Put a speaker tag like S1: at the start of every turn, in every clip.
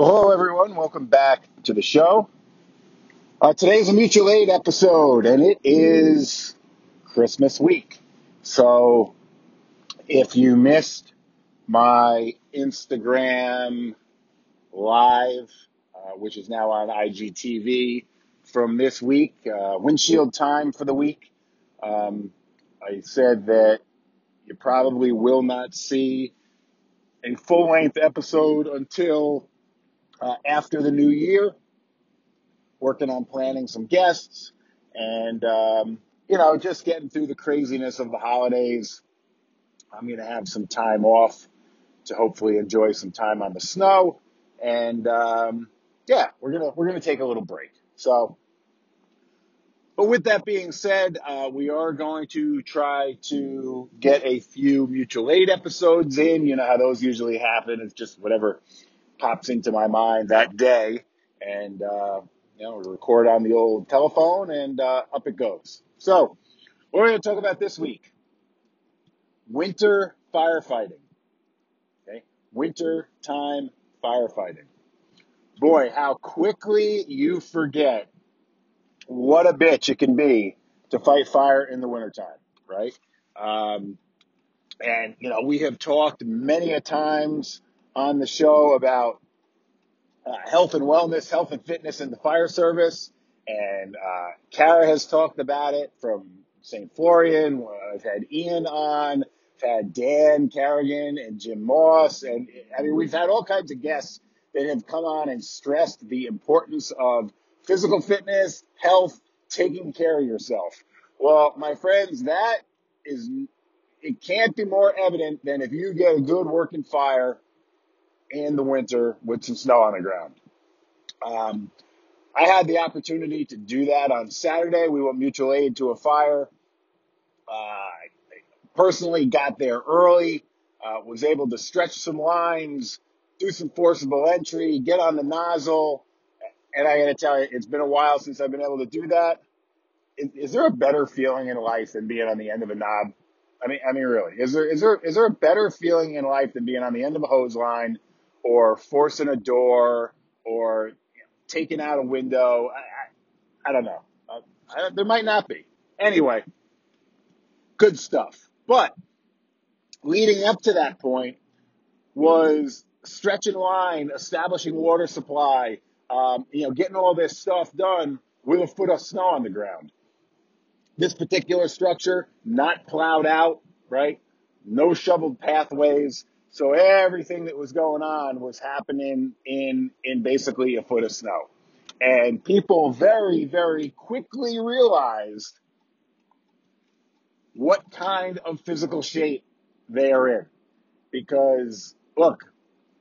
S1: Hello, everyone. Welcome back to the show. Uh, today's a mutual aid episode, and it is Christmas week. So, if you missed my Instagram live, uh, which is now on IGTV from this week, uh, windshield time for the week, um, I said that you probably will not see a full length episode until uh, after the new year. working on planning some guests and, um, you know, just getting through the craziness of the holidays. I'm going to have some time off to hopefully enjoy some time on the snow. And, um, yeah, we're going to, we're going to take a little break. So, but with that being said, uh, we are going to try to get a few mutual aid episodes in. You know how those usually happen. It's just whatever pops into my mind that day. And, uh, you know, record on the old telephone and uh, up it goes. So, what we're going to talk about this week winter firefighting. Okay, winter time firefighting. Boy, how quickly you forget what a bitch it can be to fight fire in the wintertime, right? Um, and, you know, we have talked many a times on the show about uh, health and wellness, health and fitness in the fire service. And uh, Kara has talked about it from St. Florian. I've had Ian on, I've had Dan Carrigan and Jim Moss. And I mean, we've had all kinds of guests that have come on and stressed the importance of physical fitness, health, taking care of yourself. Well, my friends, that is, it can't be more evident than if you get a good working fire in the winter with some snow on the ground. Um, I had the opportunity to do that on Saturday. We went mutual aid to a fire. Uh, personally got there early, uh, was able to stretch some lines, do some forcible entry, get on the nozzle. And I got to tell you, it's been a while since I've been able to do that. Is, is there a better feeling in life than being on the end of a knob? I mean, I mean, really, is there is there is there a better feeling in life than being on the end of a hose line or forcing a door or taking out a window. I, I, I don't know. Uh, I, there might not be. Anyway, good stuff. But leading up to that point was stretching line, establishing water supply, um, you know, getting all this stuff done with a foot of snow on the ground. This particular structure, not plowed out, right? No shoveled pathways. So everything that was going on was happening in, in basically a foot of snow. And people very, very quickly realized what kind of physical shape they are in. Because look,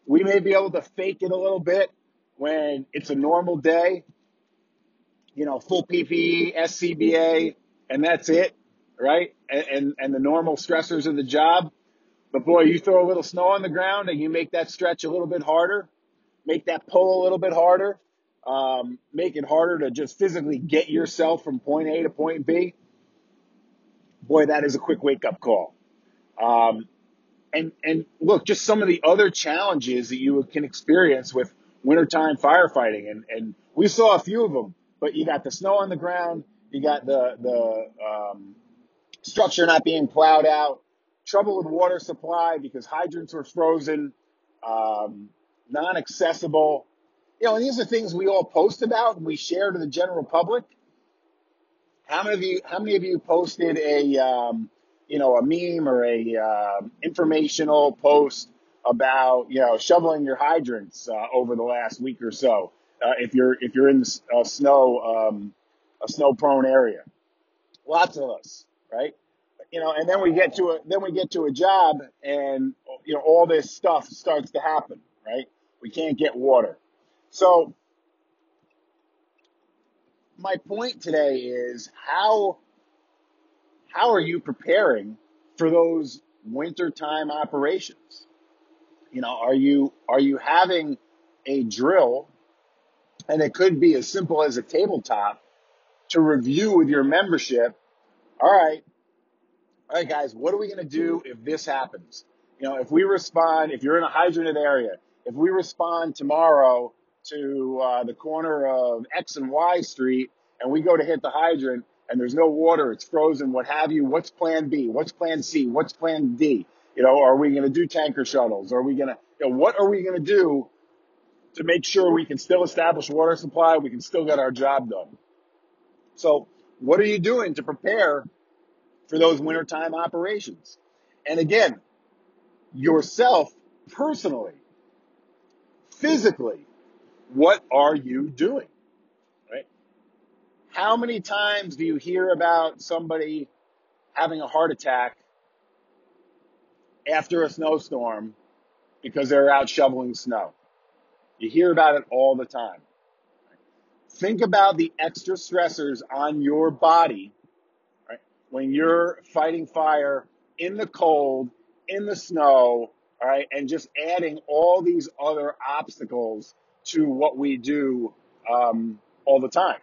S1: we may be able to fake it a little bit when it's a normal day, you know, full PPE, SCBA, and that's it, right? And, and, and the normal stressors of the job. But boy, you throw a little snow on the ground and you make that stretch a little bit harder, make that pull a little bit harder, um, make it harder to just physically get yourself from point A to point B. Boy, that is a quick wake up call. Um, and and look, just some of the other challenges that you can experience with wintertime firefighting, and and we saw a few of them. But you got the snow on the ground, you got the the um, structure not being plowed out, trouble with water supply because hydrants were frozen, um, non-accessible. You know, and these are things we all post about and we share to the general public. How many of you? How many of you posted a um, you know a meme or a uh, informational post about you know shoveling your hydrants uh, over the last week or so? Uh, if you're if you're in a snow um, a snow prone area, lots of us, right? You know, and then we get to a then we get to a job, and you know all this stuff starts to happen, right? We can't get water. So my point today is how how are you preparing for those wintertime operations? You know, are you are you having a drill, and it could be as simple as a tabletop to review with your membership. All right, all right, guys, what are we going to do if this happens? You know, if we respond, if you're in a hydranted area, if we respond tomorrow to uh, the corner of X and Y Street and we go to hit the hydrant and there's no water, it's frozen, what have you, what's plan B? What's plan C? What's plan D? You know, are we going to do tanker shuttles? Are we going to, you know, what are we going to do to make sure we can still establish water supply? We can still get our job done. So what are you doing to prepare for those wintertime operations? And again, yourself personally, physically, what are you doing? Right? How many times do you hear about somebody having a heart attack after a snowstorm because they're out shoveling snow? You hear about it all the time. Think about the extra stressors on your body when you're fighting fire in the cold, in the snow, all right, and just adding all these other obstacles to what we do um, all the time.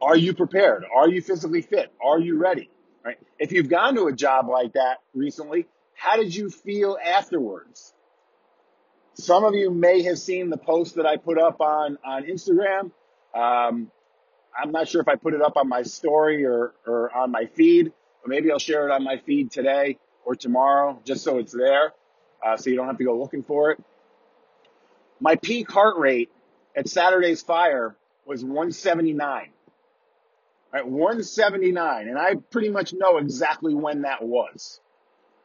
S1: Are you prepared? Are you physically fit? Are you ready? Right? If you've gone to a job like that recently, how did you feel afterwards? Some of you may have seen the post that I put up on, on Instagram. Um, I'm not sure if I put it up on my story or, or on my feed, but maybe I'll share it on my feed today or tomorrow just so it's there, uh, so you don't have to go looking for it. My peak heart rate at Saturday's fire was 179. Right, 179, and I pretty much know exactly when that was.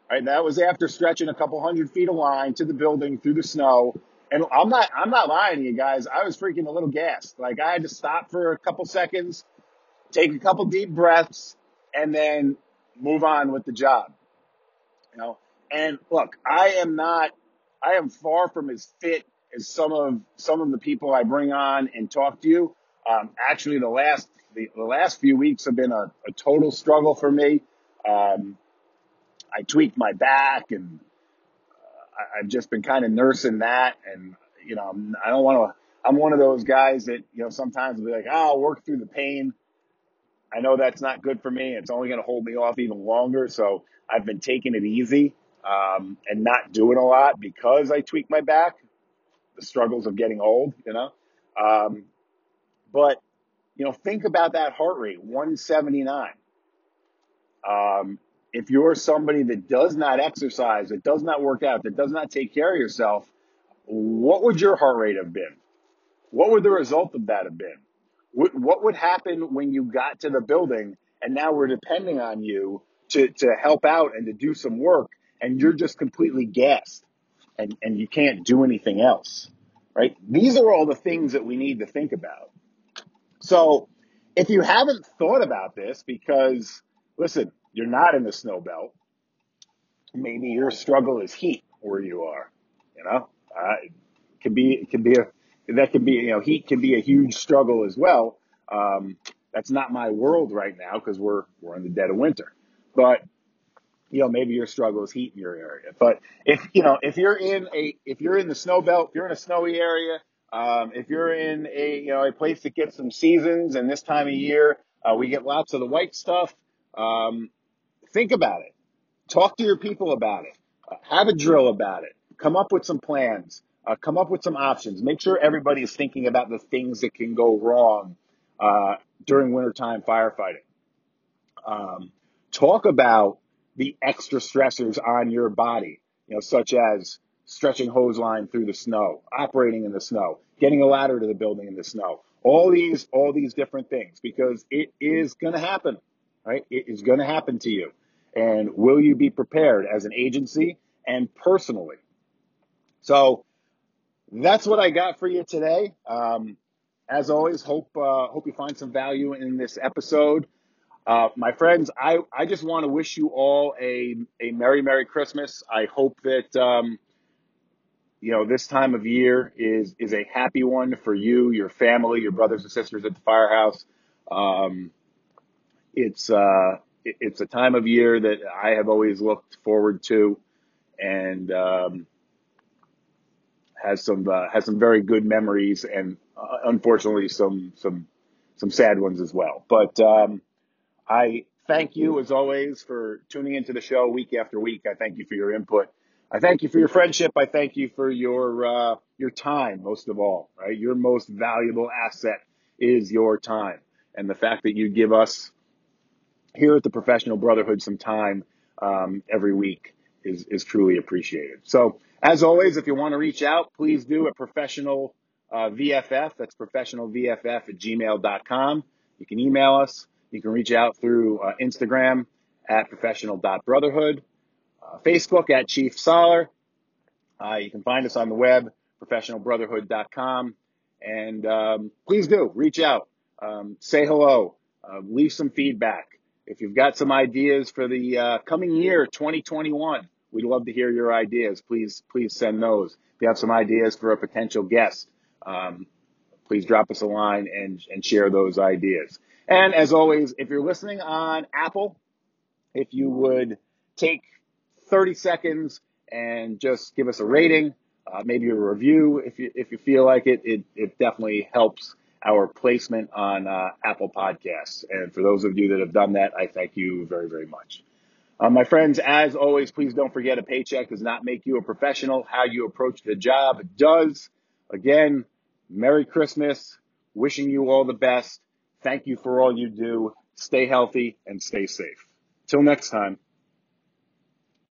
S1: Right, that was after stretching a couple hundred feet of line to the building through the snow. And I'm not, I'm not lying to you guys. I was freaking a little gassed. Like I had to stop for a couple seconds, take a couple deep breaths, and then move on with the job. You know, and look, I am not, I am far from as fit as some of some of the people I bring on and talk to you. Um, actually, the last the, the last few weeks have been a, a total struggle for me. Um, I tweaked my back and I, I've just been kind of nursing that. And, you know, I don't want to, I'm one of those guys that, you know, sometimes will be like, oh, I'll work through the pain. I know that's not good for me. It's only going to hold me off even longer. So I've been taking it easy, um, and not doing a lot because I tweak my back, the struggles of getting old, you know. Um, but, you know, think about that heart rate, 179. Um, if you're somebody that does not exercise, that does not work out, that does not take care of yourself, what would your heart rate have been? What would the result of that have been? What, would happen when you got to the building and now we're depending on you to, to help out and to do some work and you're just completely gassed and, and you can't do anything else, right? These are all the things that we need to think about. So if you haven't thought about this, because listen, you're not in the snow belt. Maybe your struggle is heat where you are. You know, uh, it can be it can be a that can be you know heat can be a huge struggle as well. Um, that's not my world right now because we're we're in the dead of winter. But you know maybe your struggle is heat in your area. But if you know if you're in a if you're in the snow belt, if you're in a snowy area, um, if you're in a you know a place that gets some seasons and this time of year uh, we get lots of the white stuff. Um, Think about it. Talk to your people about it. Uh, have a drill about it. Come up with some plans. Uh, come up with some options. Make sure everybody is thinking about the things that can go wrong uh, during wintertime firefighting. Um, talk about the extra stressors on your body, you know, such as stretching hose line through the snow, operating in the snow, getting a ladder to the building in the snow. All these, all these different things, because it is going to happen, right? It is going to happen to you. And will you be prepared as an agency and personally? So that's what I got for you today. Um, as always, hope uh, hope you find some value in this episode. Uh, my friends, I, I just want to wish you all a, a Merry, Merry Christmas. I hope that, um, you know, this time of year is, is a happy one for you, your family, your brothers and sisters at the firehouse. Um, it's, uh, it's a time of year that I have always looked forward to, and um, has some uh, has some very good memories, and uh, unfortunately some some some sad ones as well. But um, I thank you as always for tuning into the show week after week. I thank you for your input. I thank you for your friendship. I thank you for your uh, your time, most of all. Right, your most valuable asset is your time, and the fact that you give us here at the Professional Brotherhood some time um, every week is is truly appreciated. So, as always, if you want to reach out, please do at professional uh, VFF. That's professionalvff at gmail.com. You can email us. You can reach out through uh, Instagram at professional.brotherhood, uh, Facebook at Chief Soller. Uh, you can find us on the web, professionalbrotherhood.com. And um, please do reach out, um, say hello, uh, leave some feedback. If you've got some ideas for the uh, coming year, 2021, we'd love to hear your ideas. Please, please send those. If you have some ideas for a potential guest, um, please drop us a line and, and share those ideas. And as always, if you're listening on Apple, if you would take 30 seconds and just give us a rating, uh, maybe a review if you if you feel like it. It, it definitely helps our placement on uh, Apple Podcasts. And for those of you that have done that, I thank you very very much. Uh, my friends, as always, please don't forget a paycheck does not make you a professional. How you approach the job does. Again, Merry Christmas. Wishing you all the best. Thank you for all you do. Stay healthy and stay safe. Till next time.